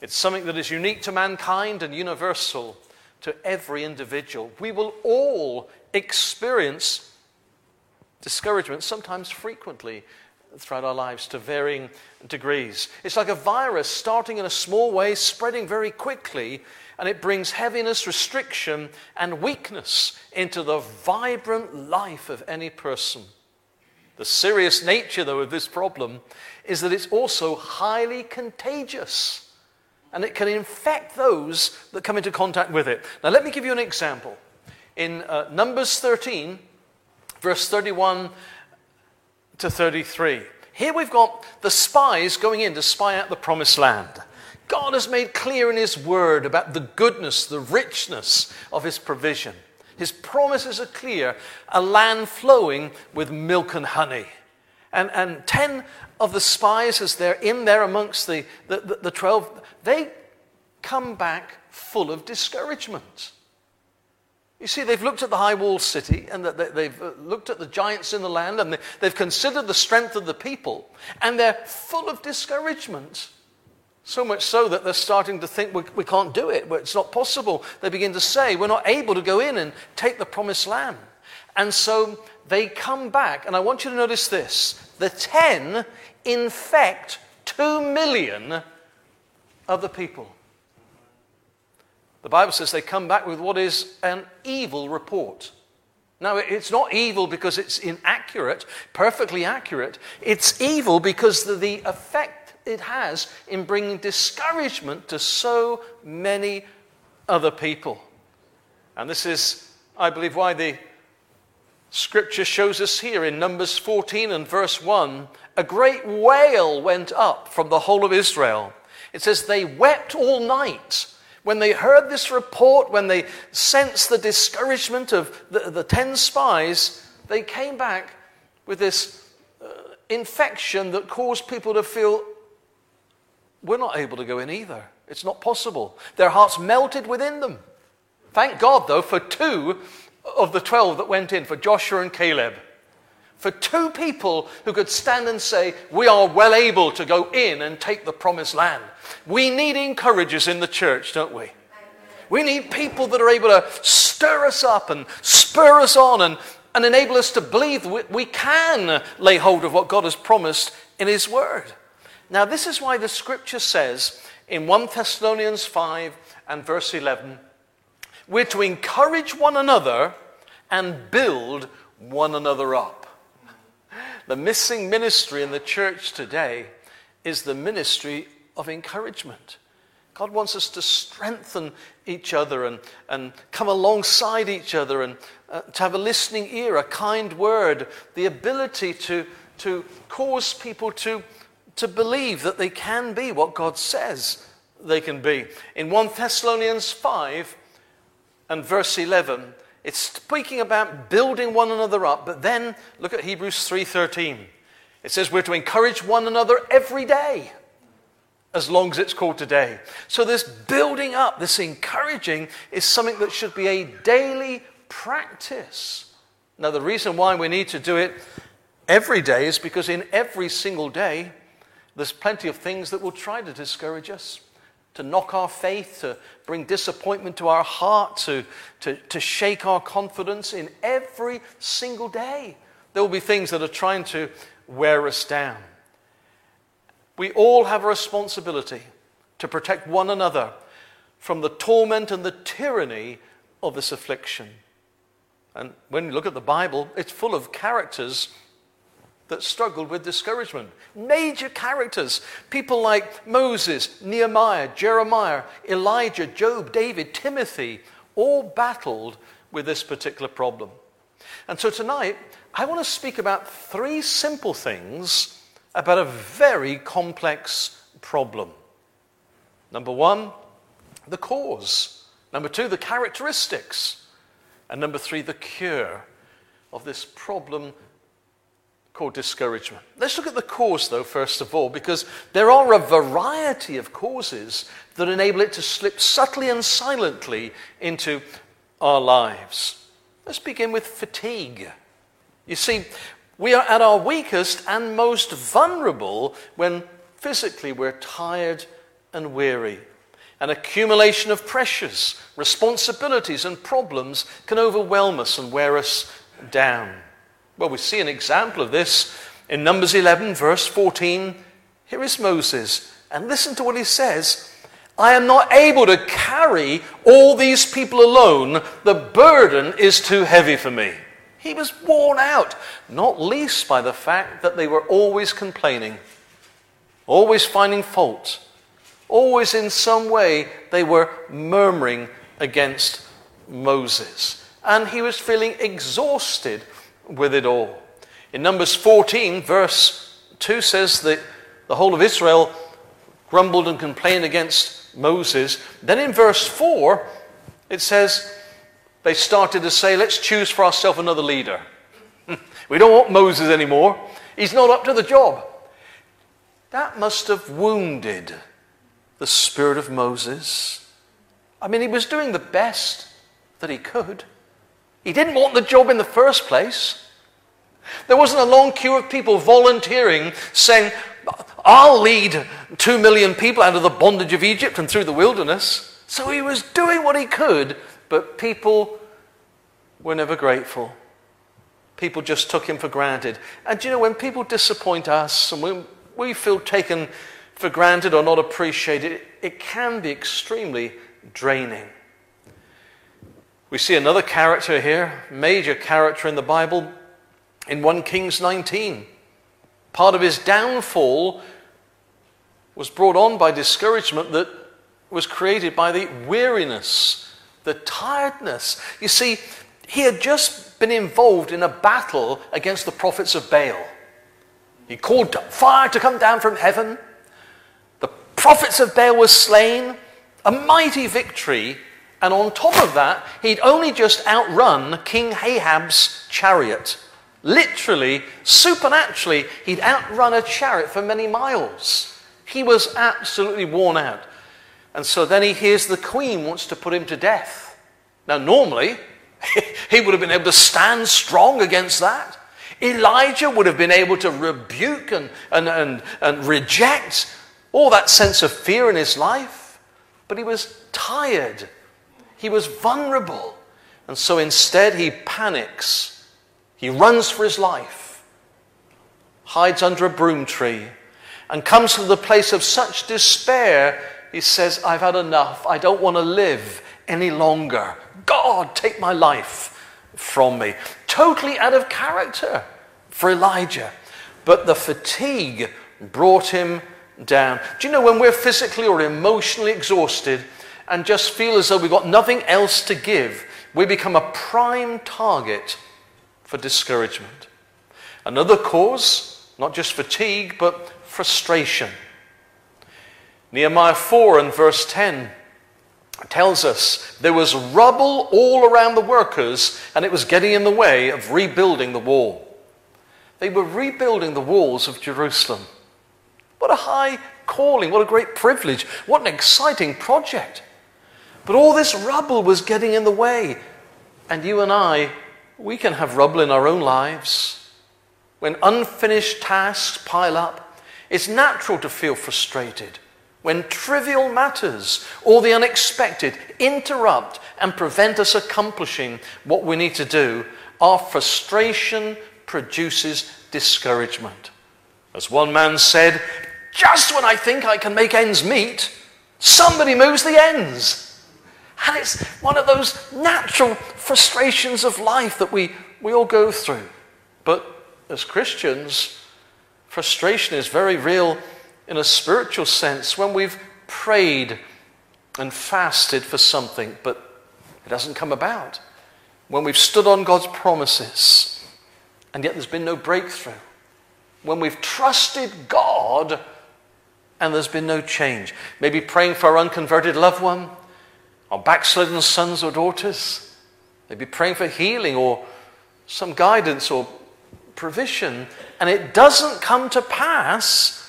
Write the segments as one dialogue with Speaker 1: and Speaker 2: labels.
Speaker 1: It's something that is unique to mankind and universal to every individual. We will all experience discouragement, sometimes frequently throughout our lives to varying degrees. It's like a virus starting in a small way, spreading very quickly, and it brings heaviness, restriction, and weakness into the vibrant life of any person. The serious nature, though, of this problem is that it's also highly contagious and it can infect those that come into contact with it. Now, let me give you an example. In uh, Numbers 13, verse 31 to 33, here we've got the spies going in to spy out the promised land. God has made clear in His word about the goodness, the richness of His provision. His promises are clear a land flowing with milk and honey. And, and 10 of the spies, as they're in there amongst the, the, the, the 12, they come back full of discouragement. You see, they've looked at the high walled city and they've uh, looked at the giants in the land and they've considered the strength of the people and they're full of discouragement. So much so that they're starting to think we, we can't do it, it's not possible. They begin to say, we're not able to go in and take the promised land. And so they come back, and I want you to notice this the 10 infect 2 million other people. The Bible says they come back with what is an evil report. Now, it's not evil because it's inaccurate, perfectly accurate. It's evil because of the effect it has in bringing discouragement to so many other people. And this is, I believe, why the scripture shows us here in Numbers 14 and verse 1 a great wail went up from the whole of Israel. It says they wept all night when they heard this report, when they sensed the discouragement of the, the 10 spies, they came back with this uh, infection that caused people to feel, we're not able to go in either. It's not possible. Their hearts melted within them. Thank God, though, for two of the 12 that went in, for Joshua and Caleb. For two people who could stand and say, We are well able to go in and take the promised land. We need encouragers in the church, don't we? We need people that are able to stir us up and spur us on and, and enable us to believe that we can lay hold of what God has promised in His Word. Now, this is why the scripture says in 1 Thessalonians 5 and verse 11, we're to encourage one another and build one another up. The missing ministry in the church today is the ministry of encouragement. God wants us to strengthen each other and, and come alongside each other and uh, to have a listening ear, a kind word, the ability to, to cause people to, to believe that they can be what God says they can be. In 1 Thessalonians 5 and verse 11, it's speaking about building one another up, but then look at Hebrews 3:13. It says we're to encourage one another every day as long as it's called today. So this building up, this encouraging is something that should be a daily practice. Now the reason why we need to do it every day is because in every single day there's plenty of things that will try to discourage us to knock our faith, to bring disappointment to our heart, to, to, to shake our confidence in every single day. There will be things that are trying to wear us down. We all have a responsibility to protect one another from the torment and the tyranny of this affliction. And when you look at the Bible, it's full of characters that struggled with discouragement. Major characters, people like Moses, Nehemiah, Jeremiah, Elijah, Job, David, Timothy, all battled with this particular problem. And so tonight, I want to speak about three simple things about a very complex problem. Number one, the cause. Number two, the characteristics. And number three, the cure of this problem called discouragement. Let's look at the cause, though, first of all, because there are a variety of causes that enable it to slip subtly and silently into our lives. Let's begin with fatigue. You see, we are at our weakest and most vulnerable when physically we're tired and weary. An accumulation of pressures, responsibilities, and problems can overwhelm us and wear us down. Well, we see an example of this in Numbers 11, verse 14. Here is Moses, and listen to what he says. I am not able to carry all these people alone. The burden is too heavy for me. He was worn out, not least by the fact that they were always complaining, always finding fault, always in some way they were murmuring against Moses. And he was feeling exhausted with it all. In Numbers 14, verse 2 says that the whole of Israel grumbled and complained against Moses. Then in verse 4, it says, they started to say, let's choose for ourselves another leader. we don't want Moses anymore. He's not up to the job. That must have wounded the spirit of Moses. I mean, he was doing the best that he could. He didn't want the job in the first place. There wasn't a long queue of people volunteering, saying, I'll lead two million people out of the bondage of Egypt and through the wilderness. So he was doing what he could but people were never grateful. People just took him for granted. And you know, when people disappoint us and when we feel taken for granted or not appreciated, it, it can be extremely draining. We see another character here, major character in the Bible, in 1 Kings 19. Part of his downfall was brought on by discouragement that was created by the weariness the tiredness. You see, he had just been involved in a battle against the prophets of Baal. He called fire to come down from heaven. The prophets of Baal were slain. A mighty victory. And on top of that, he'd only just outrun King Ahab's chariot. Literally, supernaturally, he'd outrun a chariot for many miles. He was absolutely worn out. And so then he hears the queen wants to put him to death. Now, normally, he would have been able to stand strong against that. Elijah would have been able to rebuke and, and, and, and reject all that sense of fear in his life. But he was tired, he was vulnerable. And so instead, he panics. He runs for his life, hides under a broom tree, and comes to the place of such despair he says, I've had enough. I don't want to live any longer. God, take my life from me. Totally out of character for Elijah. But the fatigue brought him down. Do you know when we're physically or emotionally exhausted and just feel as though we've got nothing else to give, we become a prime target for discouragement. Another cause, not just fatigue, but frustration. Nehemiah 4 and verse 10 tells us there was rubble all around the workers and it was getting in the way of rebuilding the wall. They were rebuilding the walls of Jerusalem. What a high calling, what a great privilege, what an exciting project. But all this rubble was getting in the way. And you and I, we can have rubble in our own lives. When unfinished tasks pile up, it's natural to feel frustrated when trivial matters or the unexpected interrupt and prevent us accomplishing what we need to do, our frustration produces discouragement. As one man said, just when I think I can make ends meet, somebody moves the ends. And it's one of those natural frustrations of life that we, we all go through. But as Christians, frustration is very real in a spiritual sense when we've prayed and fasted for something, but it hasn't come about. When we've stood on God's promises, and yet there's been no breakthrough. When we've trusted God, and there's been no change. Maybe praying for our unconverted loved one, our backslidden sons or daughters. Maybe praying for healing or some guidance or provision, and it doesn't come to pass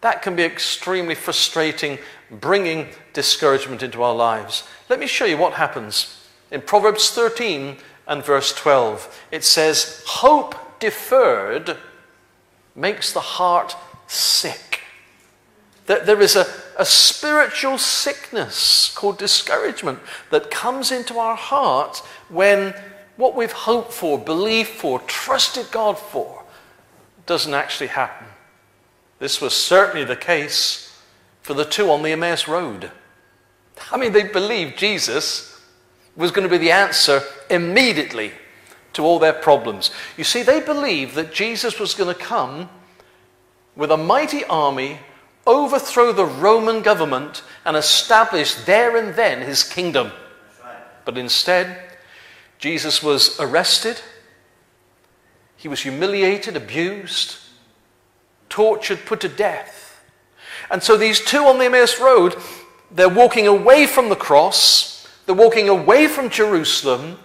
Speaker 1: that can be extremely frustrating, bringing discouragement into our lives. Let me show you what happens. In Proverbs 13 and verse 12, it says, Hope deferred makes the heart sick. There is a, a spiritual sickness called discouragement that comes into our heart when what we've hoped for, believed for, trusted God for doesn't actually happen. This was certainly the case for the two on the Emmaus Road. I mean, they believed Jesus was going to be the answer immediately to all their problems. You see, they believed that Jesus was going to come with a mighty army, overthrow the Roman government, and establish there and then his kingdom. But instead, Jesus was arrested, he was humiliated, abused, tortured, put to death. And so these two on the Emmaus Road, they're walking away from the cross, they're walking away from Jerusalem,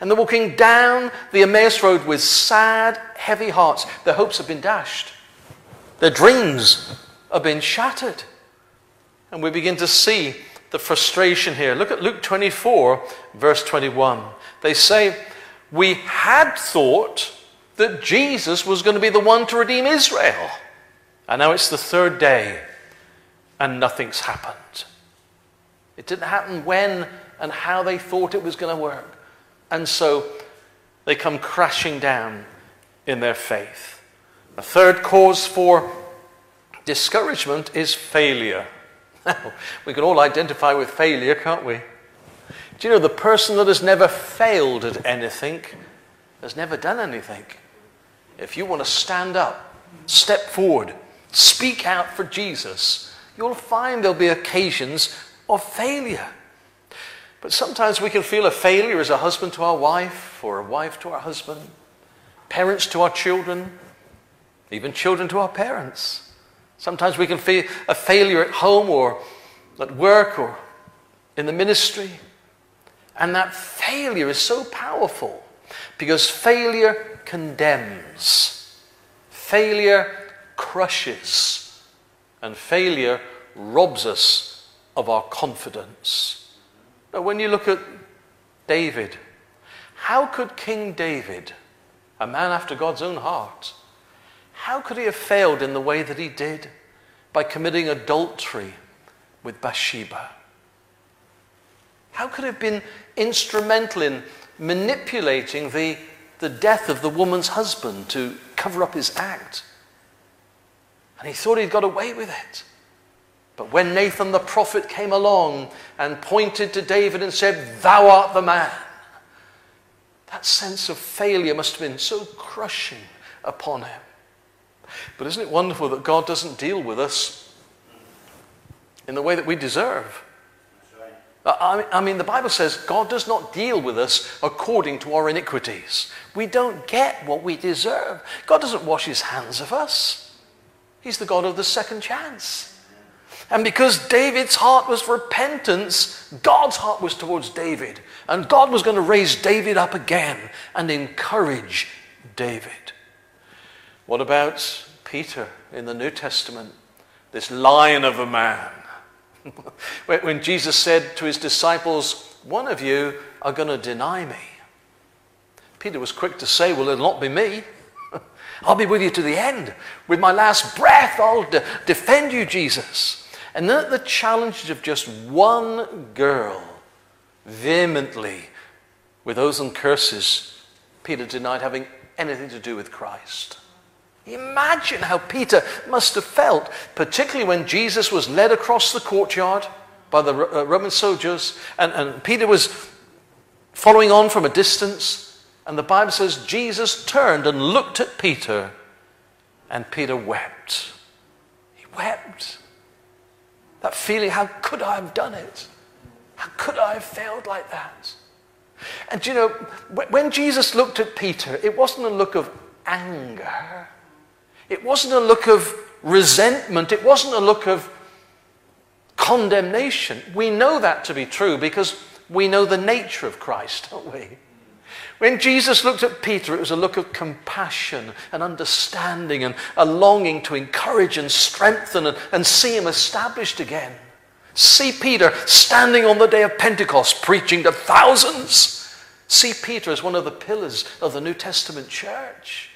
Speaker 1: and they're walking down the Emmaus Road with sad, heavy hearts. Their hopes have been dashed. Their dreams have been shattered. And we begin to see the frustration here. Look at Luke 24, verse 21. They say, We had thought that Jesus was going to be the one to redeem Israel. And now it's the third day, and nothing's happened. It didn't happen when and how they thought it was going to work. And so they come crashing down in their faith. A third cause for discouragement is failure. we can all identify with failure, can't we? Do you know the person that has never failed at anything has never done anything? If you want to stand up, step forward, speak out for Jesus, you'll find there'll be occasions of failure. But sometimes we can feel a failure as a husband to our wife, or a wife to our husband, parents to our children, even children to our parents. Sometimes we can feel a failure at home or at work or in the ministry. And that failure is so powerful because failure condemns, failure crushes, and failure robs us of our confidence. But when you look at David, how could King David, a man after God's own heart, how could he have failed in the way that he did by committing adultery with Bathsheba? How could he have been instrumental in manipulating the, the death of the woman's husband to cover up his act? And he thought he'd got away with it. But when Nathan the prophet came along and pointed to David and said, Thou art the man, that sense of failure must have been so crushing upon him. But isn't it wonderful that God doesn't deal with us in the way that we deserve? I mean, the Bible says God does not deal with us according to our iniquities. We don't get what we deserve. God doesn't wash his hands of us. He's the God of the second chance. And because David's heart was repentance, God's heart was towards David. And God was going to raise David up again and encourage David. What about Peter in the New Testament? This lion of a man. when Jesus said to his disciples, One of you are going to deny me. Peter was quick to say, Well, it'll not be me. I'll be with you to the end. With my last breath, I'll de- defend you, Jesus. And then at the challenge of just one girl, vehemently, with oaths and curses, Peter denied having anything to do with Christ. Imagine how Peter must have felt, particularly when Jesus was led across the courtyard by the uh, Roman soldiers, and, and Peter was following on from a distance. And the Bible says Jesus turned and looked at Peter, and Peter wept. He wept. That feeling, how could I have done it? How could I have failed like that? And you know, when Jesus looked at Peter, it wasn't a look of anger. It wasn't a look of resentment. It wasn't a look of condemnation. We know that to be true because we know the nature of Christ, don't we? When Jesus looked at Peter, it was a look of compassion and understanding and a longing to encourage and strengthen and, and see him established again. See Peter standing on the day of Pentecost preaching to thousands. See Peter as one of the pillars of the New Testament church.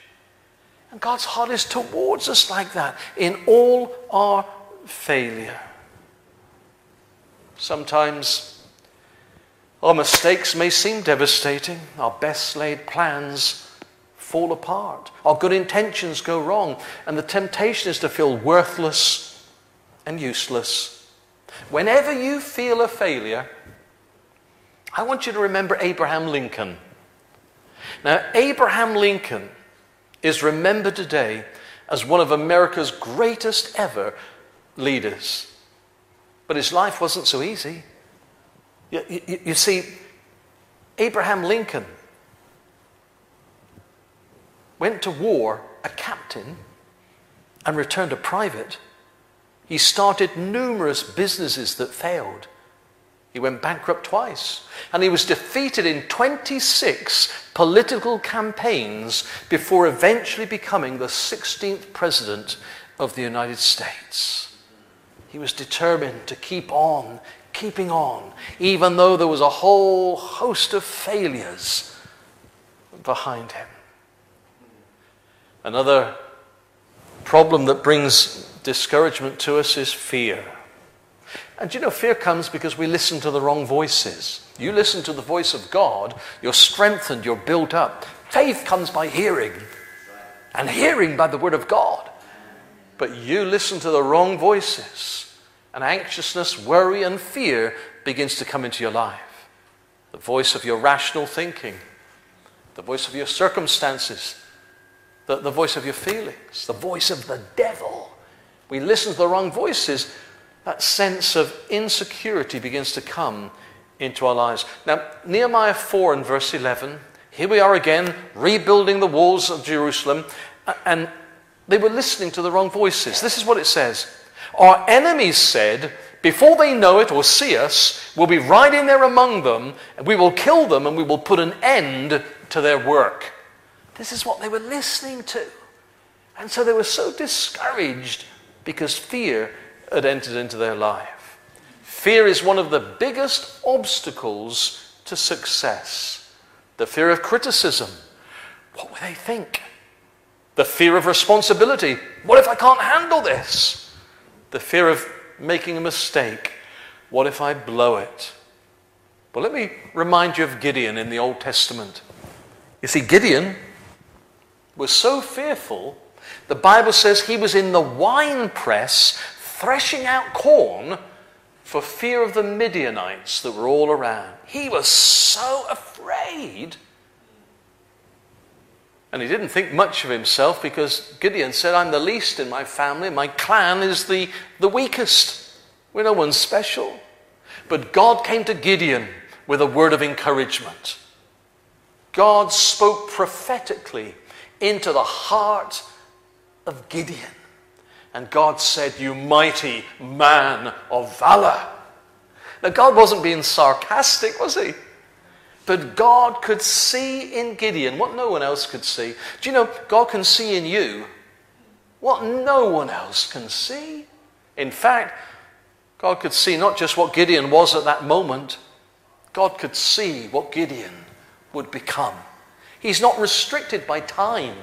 Speaker 1: And God's heart is towards us like that in all our failure. Sometimes our mistakes may seem devastating. Our best laid plans fall apart. Our good intentions go wrong. And the temptation is to feel worthless and useless. Whenever you feel a failure, I want you to remember Abraham Lincoln. Now, Abraham Lincoln is remembered today as one of America's greatest ever leaders. But his life wasn't so easy. You, you, you see, Abraham Lincoln went to war a captain and returned a private. He started numerous businesses that failed. He went bankrupt twice. And he was defeated in 26 political campaigns before eventually becoming the 16th president of the United States. He was determined to keep on, keeping on, even though there was a whole host of failures behind him. Another problem that brings discouragement to us is fear. And you know, fear comes because we listen to the wrong voices. You listen to the voice of God, you're strengthened, you're built up. Faith comes by hearing, and hearing by the word of God. But you listen to the wrong voices, and anxiousness, worry, and fear begins to come into your life. The voice of your rational thinking, the voice of your circumstances, the, the voice of your feelings, the voice of the devil. We listen to the wrong voices that sense of insecurity begins to come into our lives. Now, Nehemiah 4 and verse 11, here we are again, rebuilding the walls of Jerusalem, and they were listening to the wrong voices. This is what it says Our enemies said, before they know it or see us, we'll be right in there among them, and we will kill them, and we will put an end to their work. This is what they were listening to. And so they were so discouraged because fear had entered into their life. Fear is one of the biggest obstacles to success. The fear of criticism. What will they think? The fear of responsibility. What if I can't handle this? The fear of making a mistake. What if I blow it? Well, let me remind you of Gideon in the Old Testament. You see, Gideon was so fearful, the Bible says he was in the wine press threshing out corn for fear of the Midianites that were all around. He was so afraid. And he didn't think much of himself because Gideon said, I'm the least in my family. My clan is the, the weakest. We're no one special. But God came to Gideon with a word of encouragement. God spoke prophetically into the heart of Gideon. And God said, You mighty man of valor. Now, God wasn't being sarcastic, was he? But God could see in Gideon what no one else could see. Do you know, God can see in you what no one else can see? In fact, God could see not just what Gideon was at that moment, God could see what Gideon would become. He's not restricted by time.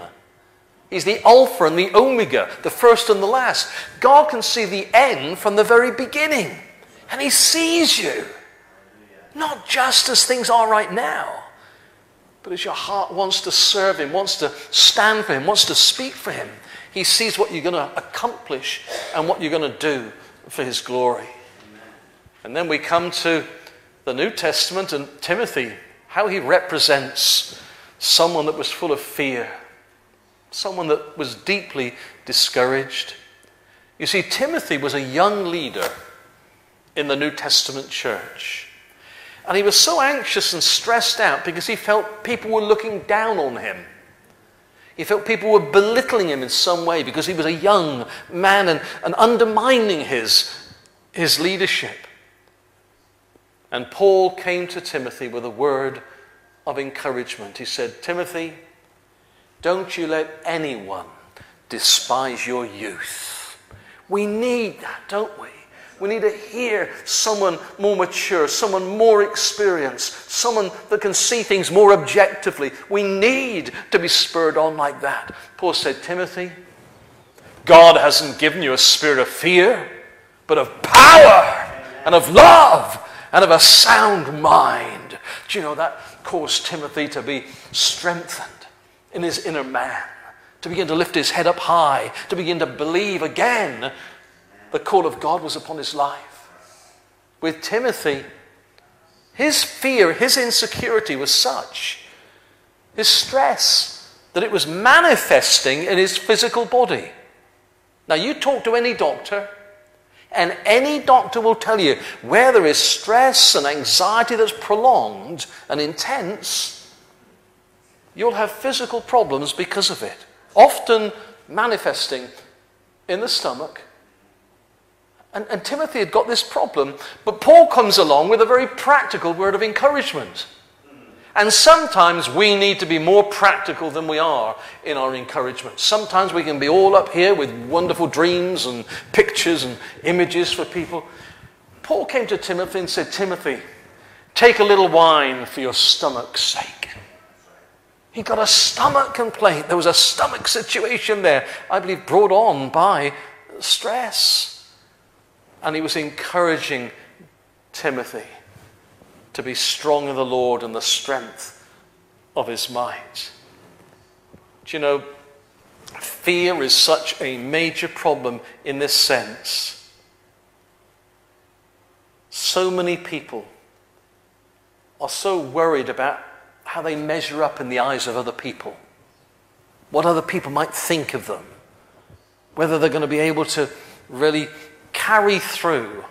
Speaker 1: He's the Alpha and the Omega, the first and the last. God can see the end from the very beginning. And He sees you. Not just as things are right now, but as your heart wants to serve Him, wants to stand for Him, wants to speak for Him. He sees what you're going to accomplish and what you're going to do for His glory. And then we come to the New Testament and Timothy, how he represents someone that was full of fear someone that was deeply discouraged. You see, Timothy was a young leader in the New Testament church. And he was so anxious and stressed out because he felt people were looking down on him. He felt people were belittling him in some way because he was a young man and, and undermining his, his leadership. And Paul came to Timothy with a word of encouragement. He said, Timothy, don't you let anyone despise your youth. We need that, don't we? We need to hear someone more mature, someone more experienced, someone that can see things more objectively. We need to be spurred on like that. Paul said, Timothy, God hasn't given you a spirit of fear, but of power and of love and of a sound mind. Do you know that caused Timothy to be strengthened in his inner man, to begin to lift his head up high, to begin to believe again the call of God was upon his life. With Timothy, his fear, his insecurity was such, his stress, that it was manifesting in his physical body. Now, you talk to any doctor, and any doctor will tell you where there is stress and anxiety that's prolonged and intense, you'll have physical problems because of it, often manifesting in the stomach. And, and Timothy had got this problem, but Paul comes along with a very practical word of encouragement. And sometimes we need to be more practical than we are in our encouragement. Sometimes we can be all up here with wonderful dreams and pictures and images for people. Paul came to Timothy and said, Timothy, take a little wine for your stomach's sake. He got a stomach complaint. There was a stomach situation there, I believe, brought on by stress. And he was encouraging Timothy to be strong in the Lord and the strength of his might. Do you know, fear is such a major problem in this sense. So many people are so worried about how they measure up in the eyes of other people, what other people might think of them, whether they're going to be able to really carry through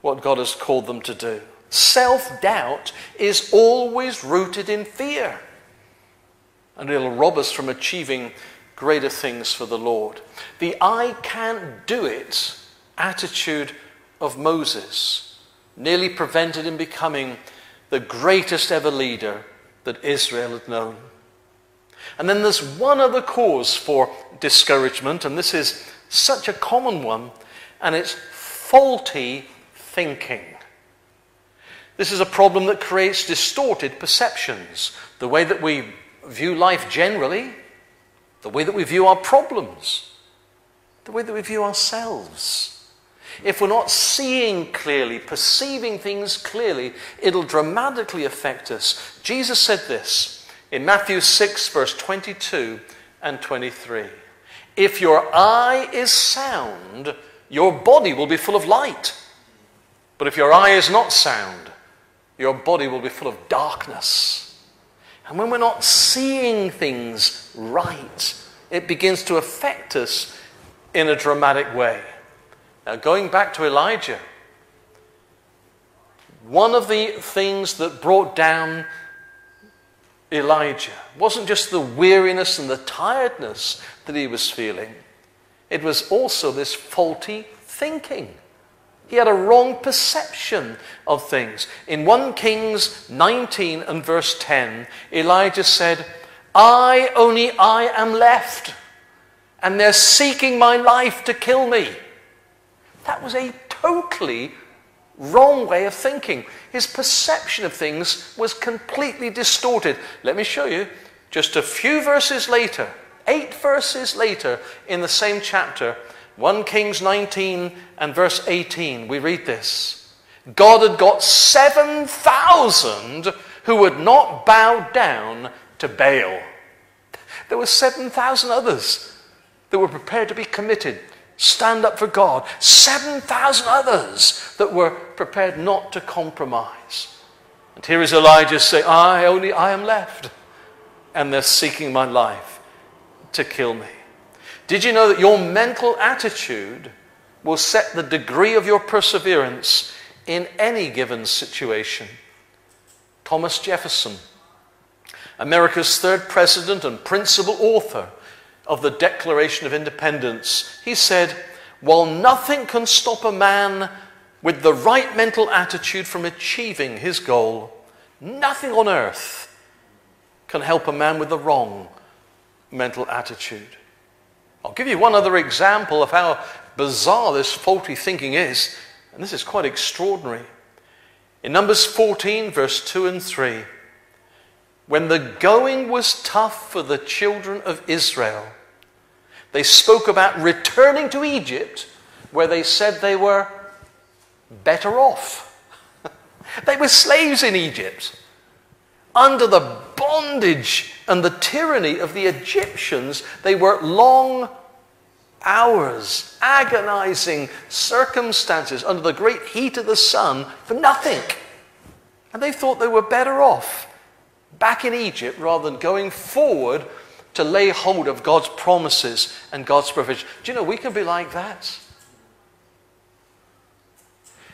Speaker 1: what God has called them to do. Self doubt is always rooted in fear. And it'll rob us from achieving greater things for the Lord. The I can't do it attitude of Moses nearly prevented him becoming the greatest ever leader that Israel had known. And then there's one other cause for discouragement, and this is such a common one, and it's faulty thinking. This is a problem that creates distorted perceptions. The way that we view life generally, the way that we view our problems, the way that we view ourselves. If we're not seeing clearly, perceiving things clearly, it'll dramatically affect us. Jesus said this in Matthew 6, verse 22 and 23. If your eye is sound, your body will be full of light. But if your eye is not sound, your body will be full of darkness. And when we're not seeing things right, it begins to affect us in a dramatic way. Now, going back to Elijah, one of the things that brought down Elijah wasn't just the weariness and the tiredness that he was feeling, it was also this faulty thinking. He had a wrong perception of things. In 1 Kings 19 and verse 10, Elijah said, I, only I am left, and they're seeking my life to kill me. That was a totally wrong way of thinking. His perception of things was completely distorted. Let me show you. Just a few verses later, eight verses later in the same chapter, 1 Kings 19 and verse 18, we read this. God had got 7,000 who would not bow down to Baal. There were 7,000 others that were prepared to be committed, stand up for God. 7,000 others that were prepared not to compromise. And here is Elijah saying, I only I am left. And they're seeking my life to kill me. Did you know that your mental attitude will set the degree of your perseverance in any given situation? Thomas Jefferson, America's third president and principal author of the Declaration of Independence, he said, While nothing can stop a man with the right mental attitude from achieving his goal, nothing on earth can help a man with the wrong mental attitude. I'll give you one other example of how bizarre this faulty thinking is, and this is quite extraordinary. In Numbers 14, verse 2 and 3, when the going was tough for the children of Israel, they spoke about returning to Egypt, where they said they were better off. they were slaves in Egypt under the bondage and the tyranny of the Egyptians. They worked long hours, agonizing circumstances under the great heat of the sun for nothing. And they thought they were better off back in Egypt rather than going forward to lay hold of God's promises and God's provision. Do you know we can be like that?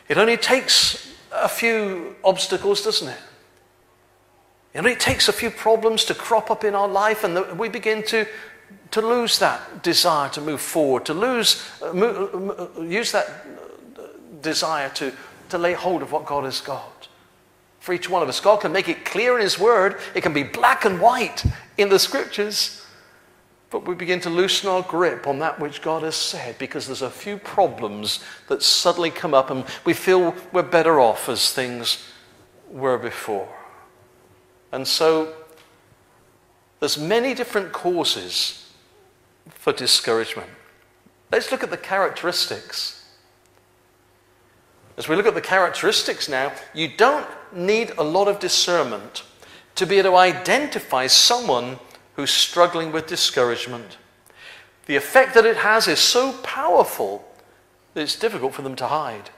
Speaker 1: It only takes a few obstacles, doesn't it? It only takes a few problems to crop up in our life, and we begin to, to lose that desire to move forward, to lose, uh, move, uh, use that desire to, to lay hold of what God has got for each one of us. God can make it clear in His Word, it can be black and white in the Scriptures. But we begin to loosen our grip on that which God has said because there's a few problems that suddenly come up and we feel we're better off as things were before. And so there's many different causes for discouragement. Let's look at the characteristics. As we look at the characteristics now, you don't need a lot of discernment to be able to identify someone who's struggling with discouragement. The effect that it has is so powerful that it's difficult for them to hide.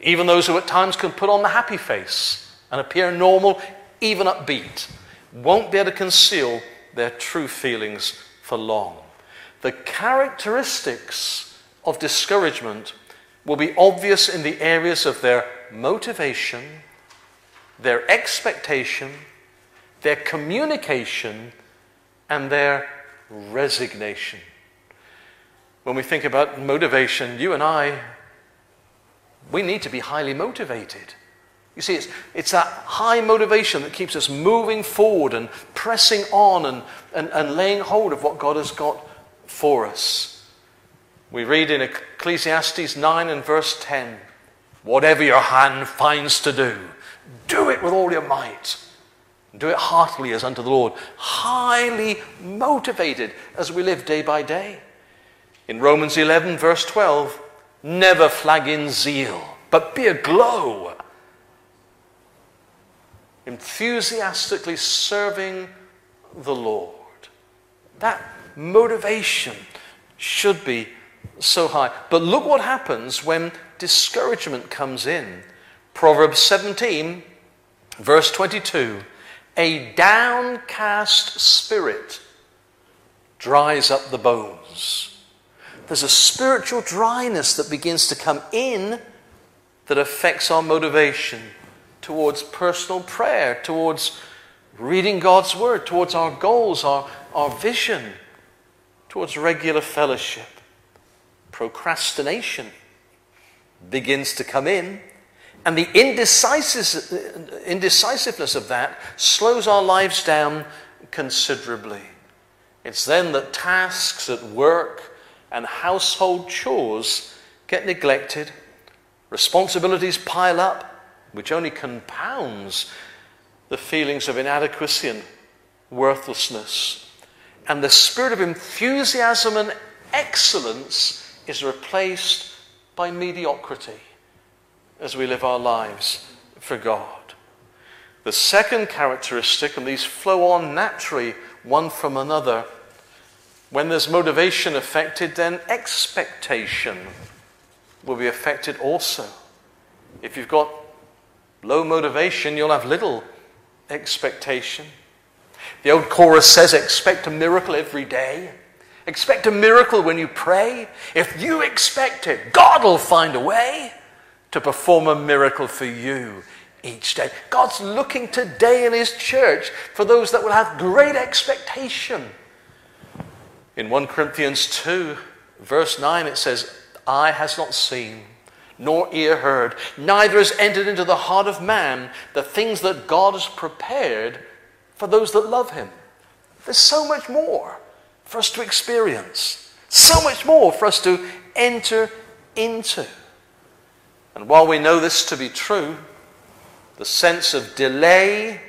Speaker 1: Even those who at times can put on the happy face and appear normal, even upbeat, won't be able to conceal their true feelings for long. The characteristics of discouragement will be obvious in the areas of their motivation, their expectation, their communication, and their resignation. When we think about motivation, you and I, we need to be highly motivated. You see, it's, it's that high motivation that keeps us moving forward and pressing on and, and, and laying hold of what God has got for us. We read in Ecclesiastes 9 and verse 10 Whatever your hand finds to do, do it with all your might. Do it heartily as unto the Lord, highly motivated as we live day by day. In Romans 11, verse 12, never flag in zeal, but be aglow, enthusiastically serving the Lord. That motivation should be so high. But look what happens when discouragement comes in. Proverbs 17, verse 22 A downcast spirit dries up the bones. There's a spiritual dryness that begins to come in that affects our motivation towards personal prayer, towards reading God's Word, towards our goals, our, our vision, towards regular fellowship. Procrastination begins to come in, and the indecisiveness of that slows our lives down considerably. It's then that tasks at work and household chores get neglected, responsibilities pile up, which only compounds the feelings of inadequacy and worthlessness. And the spirit of enthusiasm and excellence is replaced by mediocrity as we live our lives for God. The second characteristic, and these flow on naturally one from another, when there's motivation affected, then expectation will be affected also. If you've got low motivation, you'll have little expectation. The old chorus says, Expect a miracle every day. Expect a miracle when you pray. If you expect it, God will find a way to perform a miracle for you each day. God's looking today in His church for those that will have great expectation. In 1 Corinthians 2, verse 9, it says, Eye has not seen, nor ear heard, neither has entered into the heart of man the things that God has prepared for those that love Him. There's so much more for us to experience, so much more for us to enter into. And while we know this to be true, the sense of delay,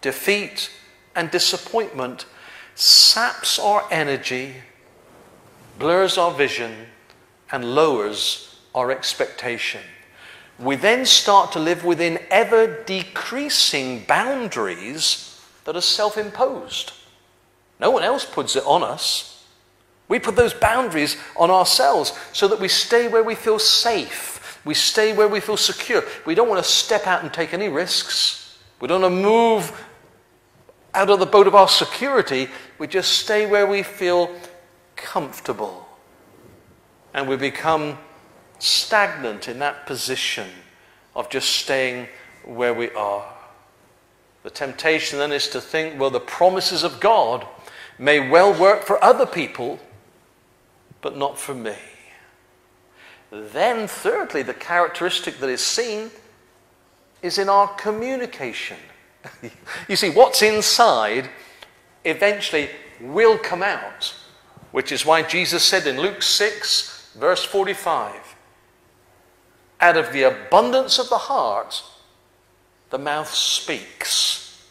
Speaker 1: defeat, and disappointment saps our energy, blurs our vision, and lowers our expectation. we then start to live within ever decreasing boundaries that are self imposed. No one else puts it on us. We put those boundaries on ourselves so that we stay where we feel safe. We stay where we feel secure. We don't want to step out and take any risks. We don't want to move out of the boat of our security. We just stay where we feel comfortable. And we become stagnant in that position of just staying where we are. The temptation then is to think, well, the promises of God may well work for other people, but not for me. Then, thirdly, the characteristic that is seen is in our communication. you see, what's inside eventually will come out, which is why Jesus said in Luke 6, verse 45, out of the abundance of the heart, the mouth speaks.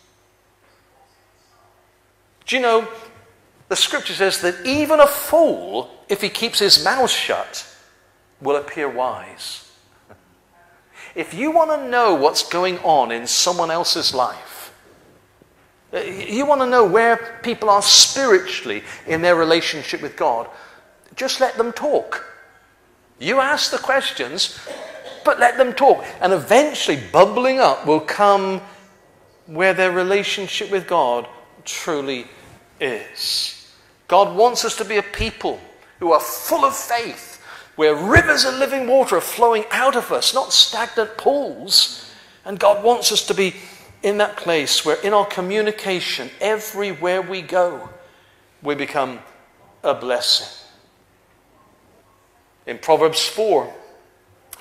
Speaker 1: Do you know, the scripture says that even a fool, if he keeps his mouth shut, will appear wise. If you want to know what's going on in someone else's life, uh, you want to know where people are spiritually in their relationship with God, just let them talk. You ask the questions, but let them talk. And eventually, bubbling up will come where their relationship with God truly is. God wants us to be a people who are full of faith, where rivers of living water are flowing out of us, not stagnant pools. And God wants us to be in that place where, in our communication, everywhere we go, we become a blessing. In Proverbs 4,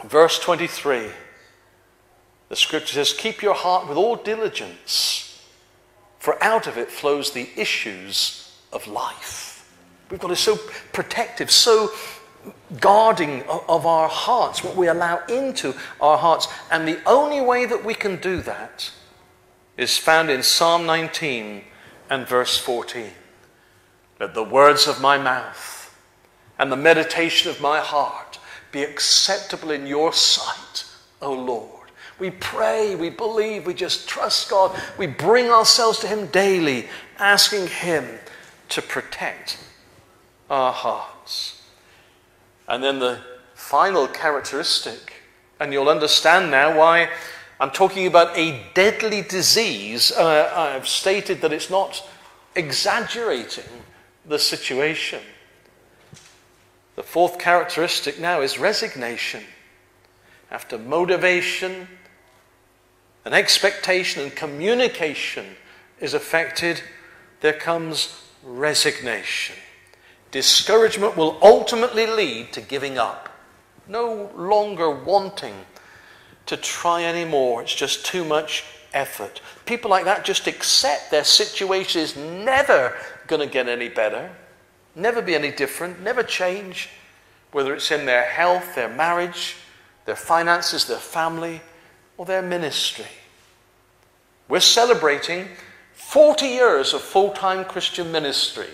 Speaker 1: Verse 23, the scripture says, Keep your heart with all diligence, for out of it flows the issues of life. We've got to be so protective, so guarding of our hearts, what we allow into our hearts. And the only way that we can do that is found in Psalm 19 and verse 14. Let the words of my mouth and the meditation of my heart be acceptable in your sight, O Lord. We pray, we believe, we just trust God. We bring ourselves to Him daily, asking Him to protect our hearts. And then the final characteristic, and you'll understand now why I'm talking about a deadly disease. Uh, I've stated that it's not exaggerating the situation. The fourth characteristic now is resignation. After motivation and expectation and communication is affected, there comes resignation. Discouragement will ultimately lead to giving up, no longer wanting to try anymore. It's just too much effort. People like that just accept their situation is never going to get any better never be any different, never change, whether it's in their health, their marriage, their finances, their family, or their ministry. We're celebrating 40 years of full time Christian ministry.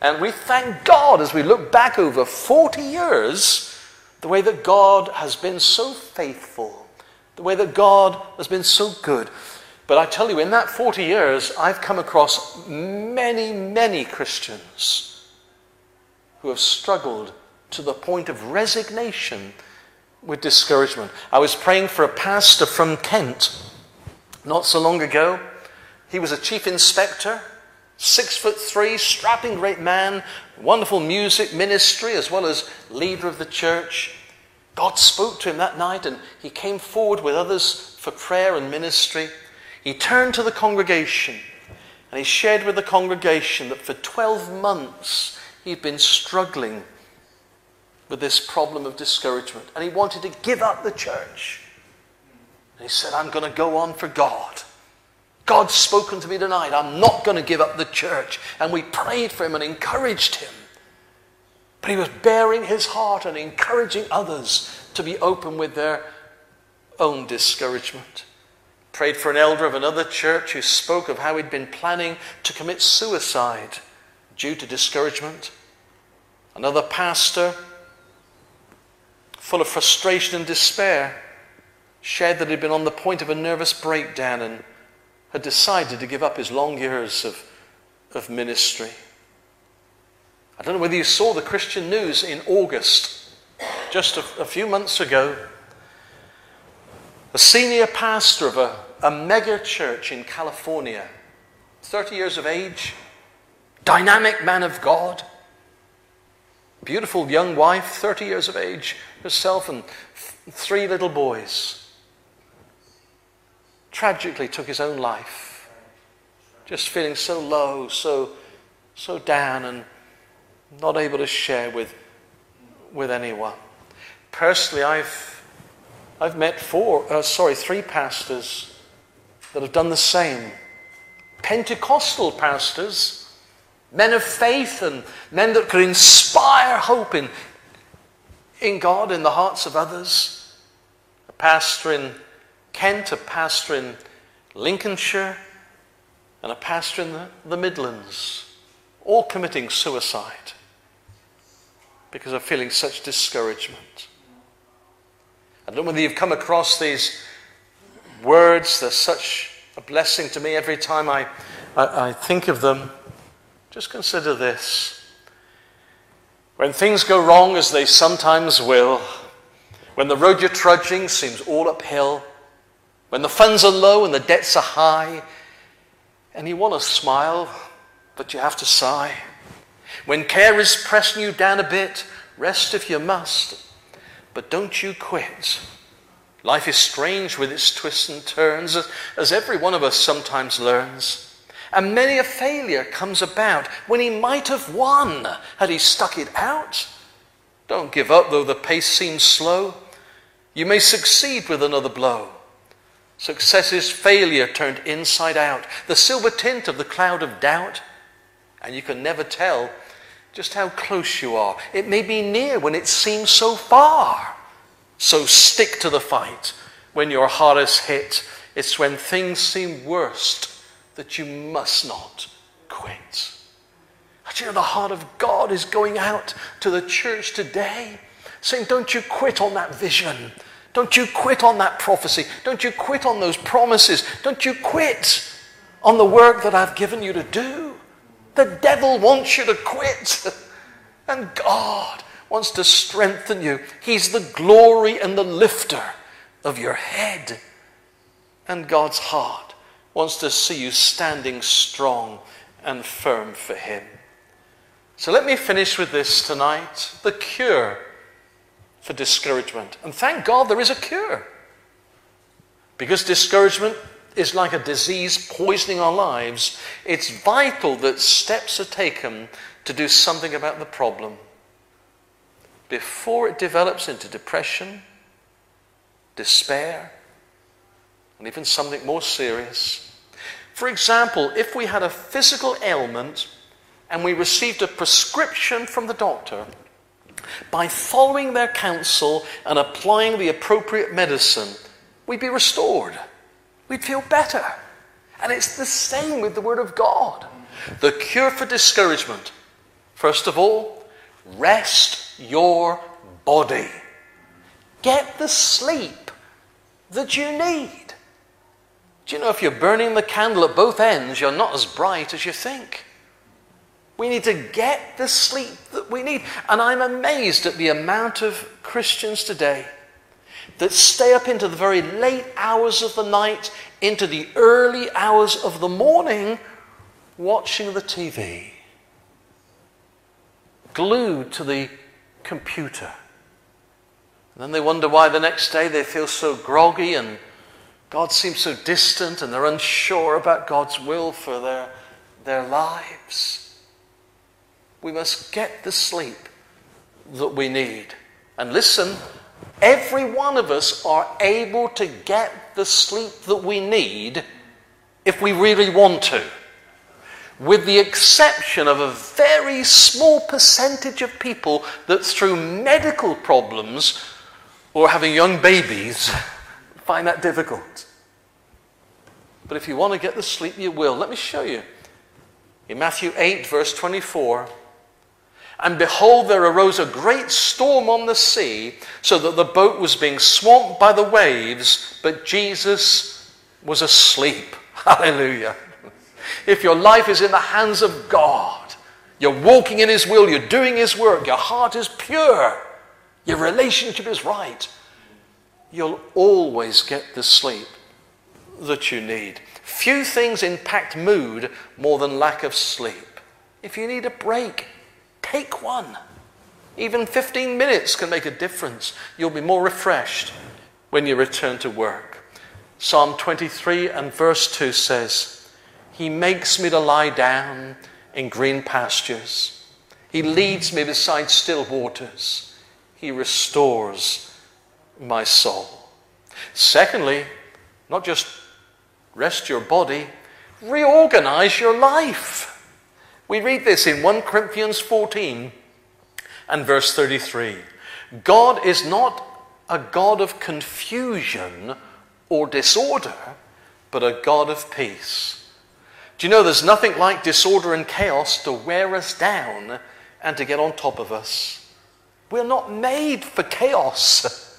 Speaker 1: And we thank God as we look back over 40 years, the way that God has been so faithful, the way that God has been so good. But I tell you, in that 40 years, I've come across many, many Christians who have struggled to the point of resignation with discouragement. I was praying for a pastor from Kent not so long ago. He was a chief inspector, six foot three, strapping great man, wonderful music ministry, as well as leader of the church. God spoke to him that night and he came forward with others for prayer and ministry. He turned to the congregation and he shared with the congregation that for 12 months He'd been struggling with this problem of discouragement and he wanted to give up the church. And he said, I'm going to go on for God. God's spoken to me tonight. I'm not going to give up the church. And we prayed for him and encouraged him. But he was bearing his heart and encouraging others to be open with their own discouragement. Prayed for an elder of another church who spoke of how he'd been planning to commit suicide due to discouragement. Another pastor, full of frustration and despair, shared that he'd been on the point of a nervous breakdown and had decided to give up his long years of, of ministry. I don't know whether you saw the Christian news in August, just a, a few months ago. A senior pastor of a, a mega church in California, 30 years of age, dynamic man of God, beautiful young wife, 30 years of age, herself and three little boys tragically took his own life. Just feeling so low, so, so down, and not able to share with, with anyone. Personally, I've, I've met four, uh, sorry, three pastors that have done the same. Pentecostal pastors, men of faith and men that could inspire hope in, in God in the hearts of others. A pastor in Kent, a pastor in Lincolnshire, and a pastor in the, the Midlands, all committing suicide because of feeling such discouragement. I don't know whether you've come across these words, they're such a blessing to me every time I, I, I think of them. Just consider this. When things go wrong, as they sometimes will, when the road you're trudging seems all uphill, when the funds are low and the debts are high, and you want to smile, but you have to sigh. When care is pressing you down a bit, rest if you must, but don't you quit. Life is strange with its twists and turns, as every one of us sometimes learns. And many a failure comes about when he might have won had he stuck it out. Don't give up though the pace seems slow. You may succeed with another blow. Success is failure turned inside out, the silver tint of the cloud of doubt. And you can never tell just how close you are. It may be near when it seems so far. So stick to the fight when your is hit. It's when things seem worst that you must not quit. Do you know the heart of God is going out to the church today, saying, Don't you quit on that vision. Don't you quit on that prophecy. Don't you quit on those promises. Don't you quit on the work that I've given you to do. The devil wants you to quit. and God wants to strengthen you. He's the glory and the lifter of your head. And God's heart wants to see you standing strong and firm for Him. So let me finish with this tonight the cure for discouragement. And thank God there is a cure. Because discouragement is like a disease poisoning our lives, it's vital that steps are taken to do something about the problem before it develops into depression, despair, and even something more serious. For example, if we had a physical ailment and we received a prescription from the doctor by following their counsel and applying the appropriate medicine, we'd be restored. We'd feel better. And it's the same with the Word of God. The cure for discouragement, first of all, rest your body. Get the sleep that you need. Do you know if you're burning the candle at both ends, you're not as bright as you think? We need to get the sleep that we need. And I'm amazed at the amount of Christians today that stay up into the very late hours of the night, into the early hours of the morning, watching the TV, glued to the computer. And then they wonder why the next day they feel so groggy and God seems so distant and they're unsure about God's will for their, their lives. We must get the sleep that we need. And listen, every one of us are able to get the sleep that we need if we really want to. With the exception of a very small percentage of people that, through medical problems or having young babies, find that difficult. But if you want to get the sleep, you will. Let me show you. In Matthew 8, verse 24, And behold, there arose a great storm on the sea, so that the boat was being swamped by the waves, but Jesus was asleep. Hallelujah. If your life is in the hands of God, you're walking in His will, you're doing His work, your heart is pure, your relationship is right, you'll always get the sleep that you need. Few things impact mood more than lack of sleep. If you need a break, take one. Even 15 minutes can make a difference. You'll be more refreshed when you return to work. Psalm 23 and verse 2 says, He makes me to lie down in green pastures. He leads me beside still waters. He restores my soul. Secondly, not just rest your body, reorganize your life. We read this in 1 Corinthians 14 and verse 33. God is not a God of confusion or disorder, but a God of peace. Do you know there's nothing like disorder and chaos to wear us down and to get on top of us? We're not made for chaos.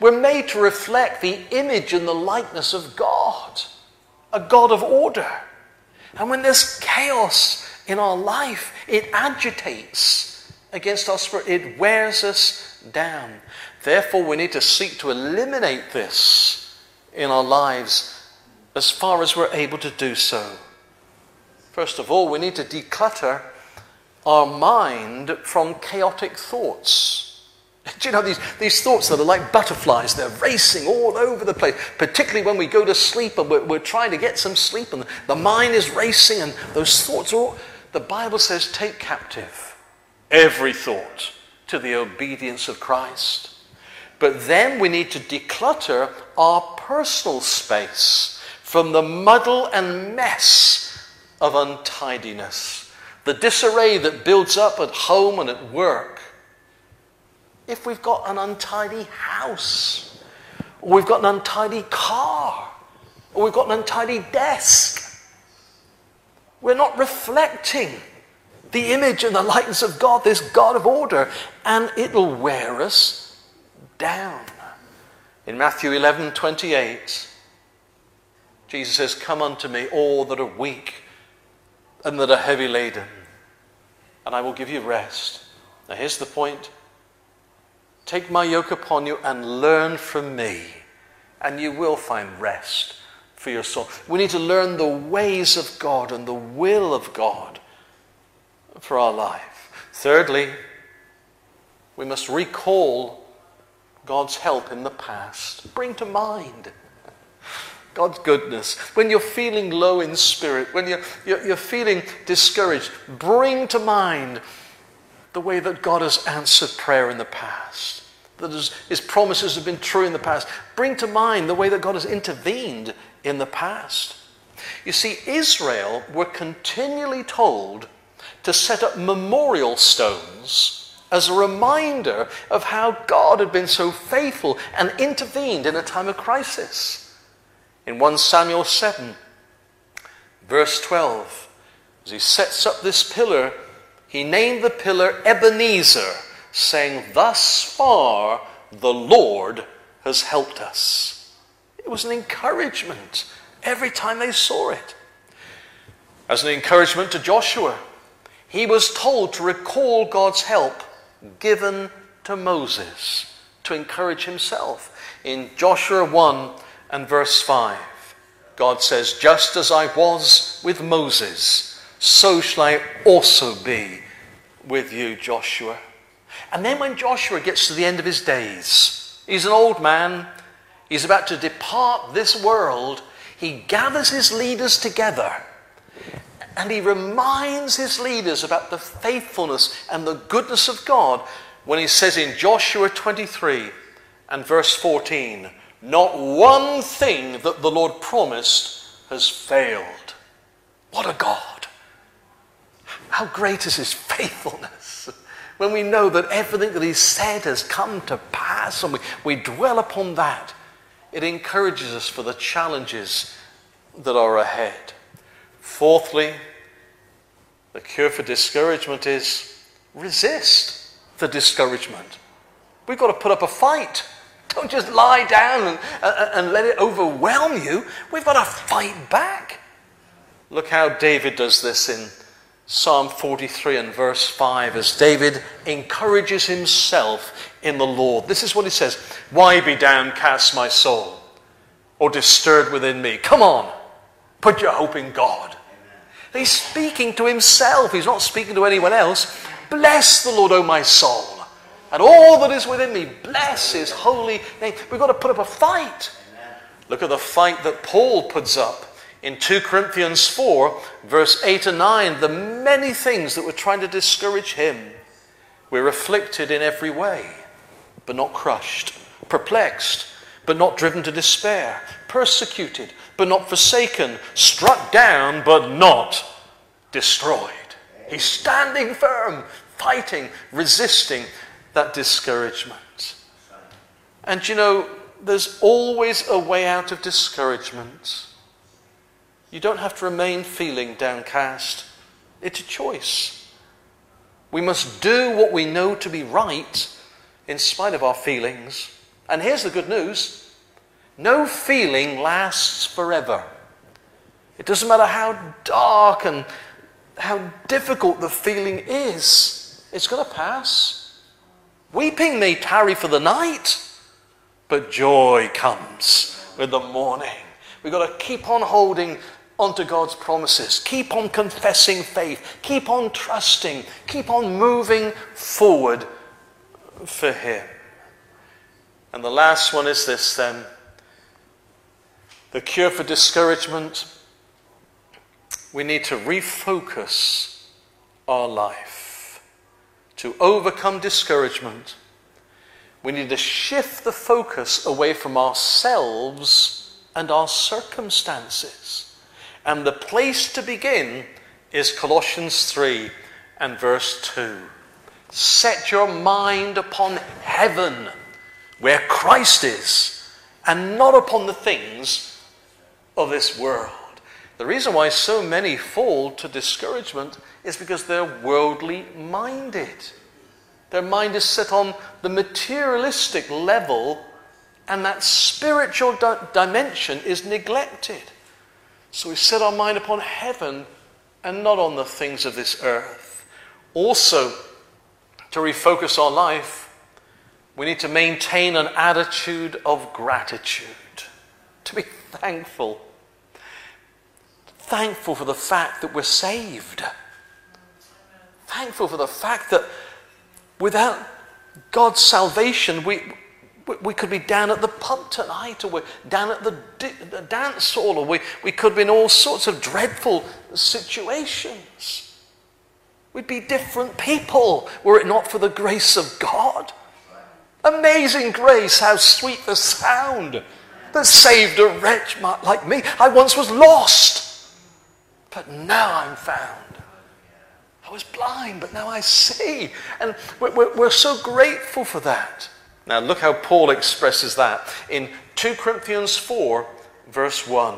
Speaker 1: We're made to reflect the image and the likeness of God a God of order. And when there's chaos in our life, it agitates against our spirit, it wears us down. Therefore, we need to seek to eliminate this in our lives as far as we're able to do so. First of all, we need to declutter our mind from chaotic thoughts. Do you know these, these thoughts that are like butterflies? They're racing all over the place, particularly when we go to sleep and we're, we're trying to get some sleep and the mind is racing and those thoughts are all. The Bible says, take captive every thought to the obedience of Christ. But then we need to declutter our personal space from the muddle and mess of untidiness, the disarray that builds up at home and at work if we've got an untidy house, or we've got an untidy car, or we've got an untidy desk. We're not reflecting the image and the likeness of God, this God of order, and it'll wear us down. In Matthew 11 28, Jesus says, Come unto me, all that are weak and that are heavy laden, and I will give you rest. Now, here's the point Take my yoke upon you and learn from me, and you will find rest for your soul. We need to learn the ways of God and the will of God for our life. Thirdly, we must recall God's help in the past. Bring to mind God's goodness. When you're feeling low in spirit, when you're, you're, you're feeling discouraged, bring to mind the way that God has answered prayer in the past, that his, his promises have been true in the past. Bring to mind the way that God has intervened in the past. You see, Israel were continually told to set up memorial stones as a reminder of how God had been so faithful and intervened in a time of crisis. In 1 Samuel 7, verse 12, as he sets up this pillar he named the pillar Ebenezer, saying, Thus far the Lord has helped us. It was an encouragement every time they saw it. As an encouragement to Joshua, he was told to recall God's help given to Moses to encourage himself. In Joshua 1 and verse 5, God says, Just as I was with Moses, so shall I also be with you, Joshua. And then when Joshua gets to the end of his days, he's an old man, he's about to depart this world, he gathers his leaders together and he reminds his leaders about the faithfulness and the goodness of God when he says in Joshua 23 and verse 14, Not one thing that the Lord promised has failed. What a God! How great is his faithfulness when we know that everything that he said has come to pass and we, we dwell upon that. It encourages us for the challenges that are ahead. Fourthly, the cure for discouragement is resist the discouragement. We've got to put up a fight. Don't just lie down and, and, and let it overwhelm you. We've got to fight back. Look how David does this in Psalm 43 and verse 5 as David encourages himself in the Lord. This is what he says Why be downcast, my soul, or disturbed within me? Come on, put your hope in God. He's speaking to himself, he's not speaking to anyone else. Bless the Lord, O my soul, and all that is within me. Bless his holy name. We've got to put up a fight. Look at the fight that Paul puts up in 2 Corinthians 4, verse 8 and 9, the many things that were trying to discourage him. We're afflicted in every way, but not crushed, perplexed, but not driven to despair, persecuted, but not forsaken, struck down, but not destroyed. He's standing firm, fighting, resisting that discouragement. And you know, there's always a way out of discouragement. You don't have to remain feeling downcast. It's a choice. We must do what we know to be right in spite of our feelings. And here's the good news no feeling lasts forever. It doesn't matter how dark and how difficult the feeling is, it's going to pass. Weeping may tarry for the night, but joy comes with the morning. We've got to keep on holding onto God's promises. Keep on confessing faith. Keep on trusting. Keep on moving forward for Him. And the last one is this then the cure for discouragement. We need to refocus our life. To overcome discouragement, we need to shift the focus away from ourselves and our circumstances and the place to begin is Colossians 3 and verse 2. Set your mind upon heaven, where Christ is, and not upon the things of this world. The reason why so many fall to discouragement is because they're worldly minded. Their mind is set on the materialistic level, and that spiritual di- dimension is neglected. So we set our mind upon heaven and not on the things of this earth. Also, to refocus our life, we need to maintain an attitude of gratitude, to be thankful. Thankful for the fact that we're saved. Thankful for the fact that without God's salvation, we, we could be down at the pub tonight, or we're down at the, the dance hall, or we, we could be in all sorts of dreadful situations. We'd be different people were it not for the grace of God. Amazing grace, how sweet the sound that saved a wretch like me. I once was lost, but now I'm found. I was blind, but now I see. And we're, we're so grateful for that. Now, look how Paul expresses that in 2 Corinthians 4, verse 1.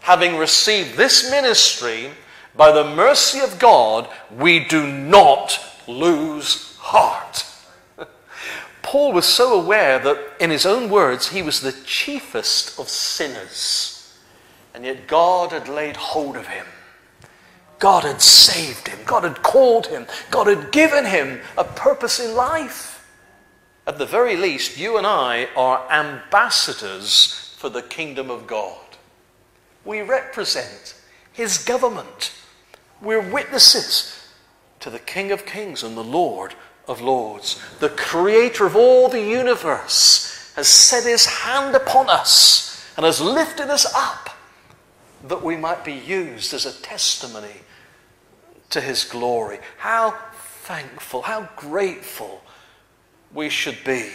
Speaker 1: Having received this ministry by the mercy of God, we do not lose heart. Paul was so aware that, in his own words, he was the chiefest of sinners. And yet God had laid hold of him. God had saved him. God had called him. God had given him a purpose in life. At the very least, you and I are ambassadors for the kingdom of God. We represent his government. We're witnesses to the King of Kings and the Lord of Lords. The creator of all the universe has set his hand upon us and has lifted us up that we might be used as a testimony to his glory. How thankful, how grateful we should be,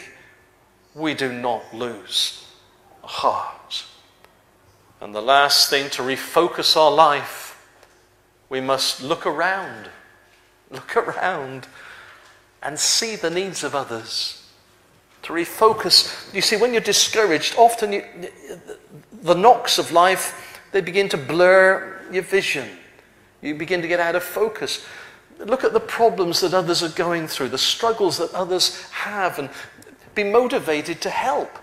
Speaker 1: we do not lose heart. And the last thing to refocus our life, we must look around. Look around and see the needs of others. To refocus. You see, when you're discouraged, often you, the knocks of life, they begin to blur your vision. You begin to get out of focus. Look at the problems that others are going through, the struggles that others have, and be motivated to help.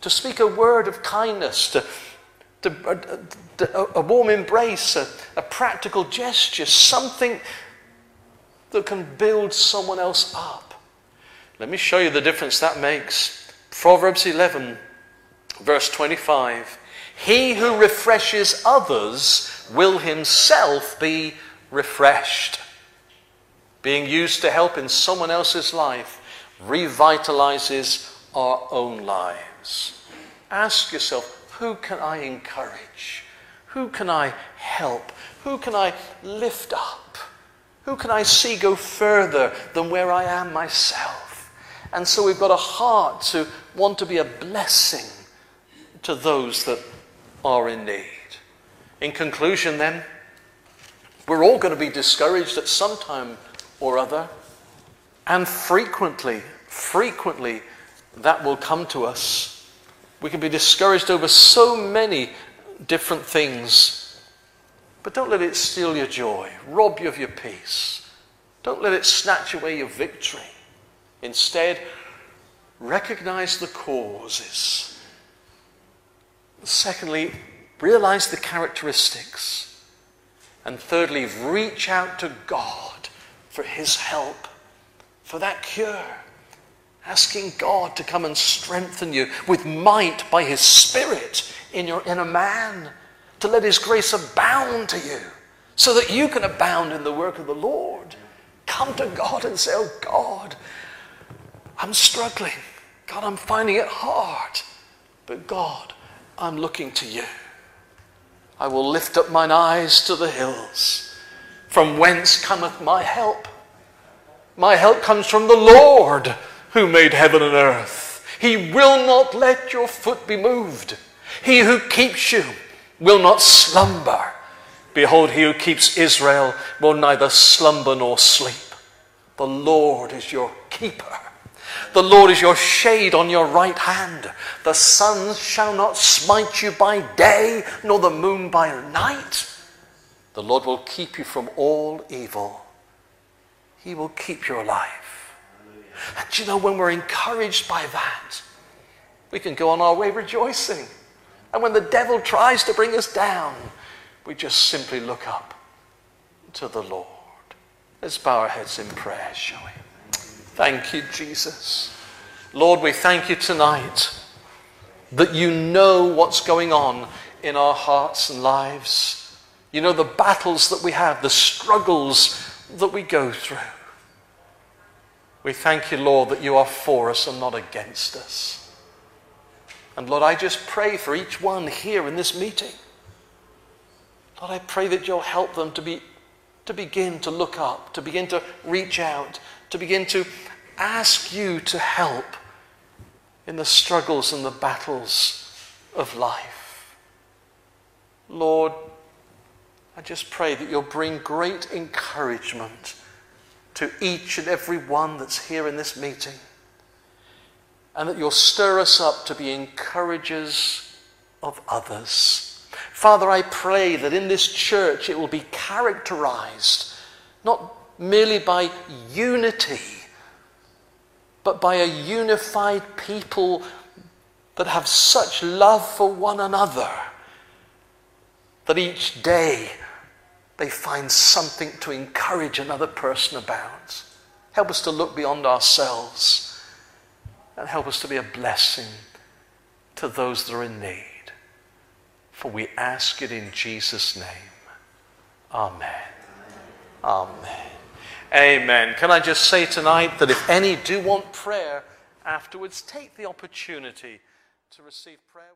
Speaker 1: To speak a word of kindness, to, to, uh, a, warm embrace, a, a practical gesture, something that can build someone else up. Let me show you the difference that makes. Proverbs 11, verse 25. He who refreshes others will himself be refreshed. Refreshed, being used to help in someone else's life revitalizes our own lives. Ask yourself who can I encourage? Who can I help? Who can I lift up? Who can I see go further than where I am myself? And so we've got a heart to want to be a blessing to those that are in need. In conclusion, then, we're all going to be discouraged at some time or other. And frequently, frequently, that will come to us. We can be discouraged over so many different things. But don't let it steal your joy, rob you of your peace. Don't let it snatch away your victory. Instead, recognize the causes. Secondly, realize the characteristics. And thirdly, reach out to God for His help, for that cure. Asking God to come and strengthen you with might by His Spirit in your inner man, to let His grace abound to you, so that you can abound in the work of the Lord. Come to God and say, Oh God, I'm struggling. God, I'm finding it hard. But God, I'm looking to you. I will lift up mine eyes to the hills. From whence cometh my help? My help comes from the Lord who made heaven and earth. He will not let your foot be moved. He who keeps you will not slumber. Behold, he who keeps Israel will neither slumber nor sleep. The Lord is your keeper. The Lord is your shade on your right hand. The sun shall not smite you by day, nor the moon by night. The Lord will keep you from all evil. He will keep your life. And you know, when we're encouraged by that, we can go on our way rejoicing. And when the devil tries to bring us down, we just simply look up to the Lord. Let's bow our heads in prayer, shall we? Thank you, Jesus. Lord, we thank you tonight that you know what's going on in our hearts and lives. You know the battles that we have, the struggles that we go through. We thank you, Lord, that you are for us and not against us. And Lord, I just pray for each one here in this meeting. Lord, I pray that you'll help them to, be, to begin to look up, to begin to reach out, to begin to ask you to help in the struggles and the battles of life. Lord, I just pray that you'll bring great encouragement to each and every one that's here in this meeting and that you'll stir us up to be encouragers of others. Father, I pray that in this church it will be characterized not merely by unity, but by a unified people that have such love for one another that each day they find something to encourage another person about. Help us to look beyond ourselves and help us to be a blessing to those that are in need. For we ask it in Jesus' name. Amen. Amen. Amen. Can I just say tonight that if any do want prayer afterwards, take the opportunity to receive prayer.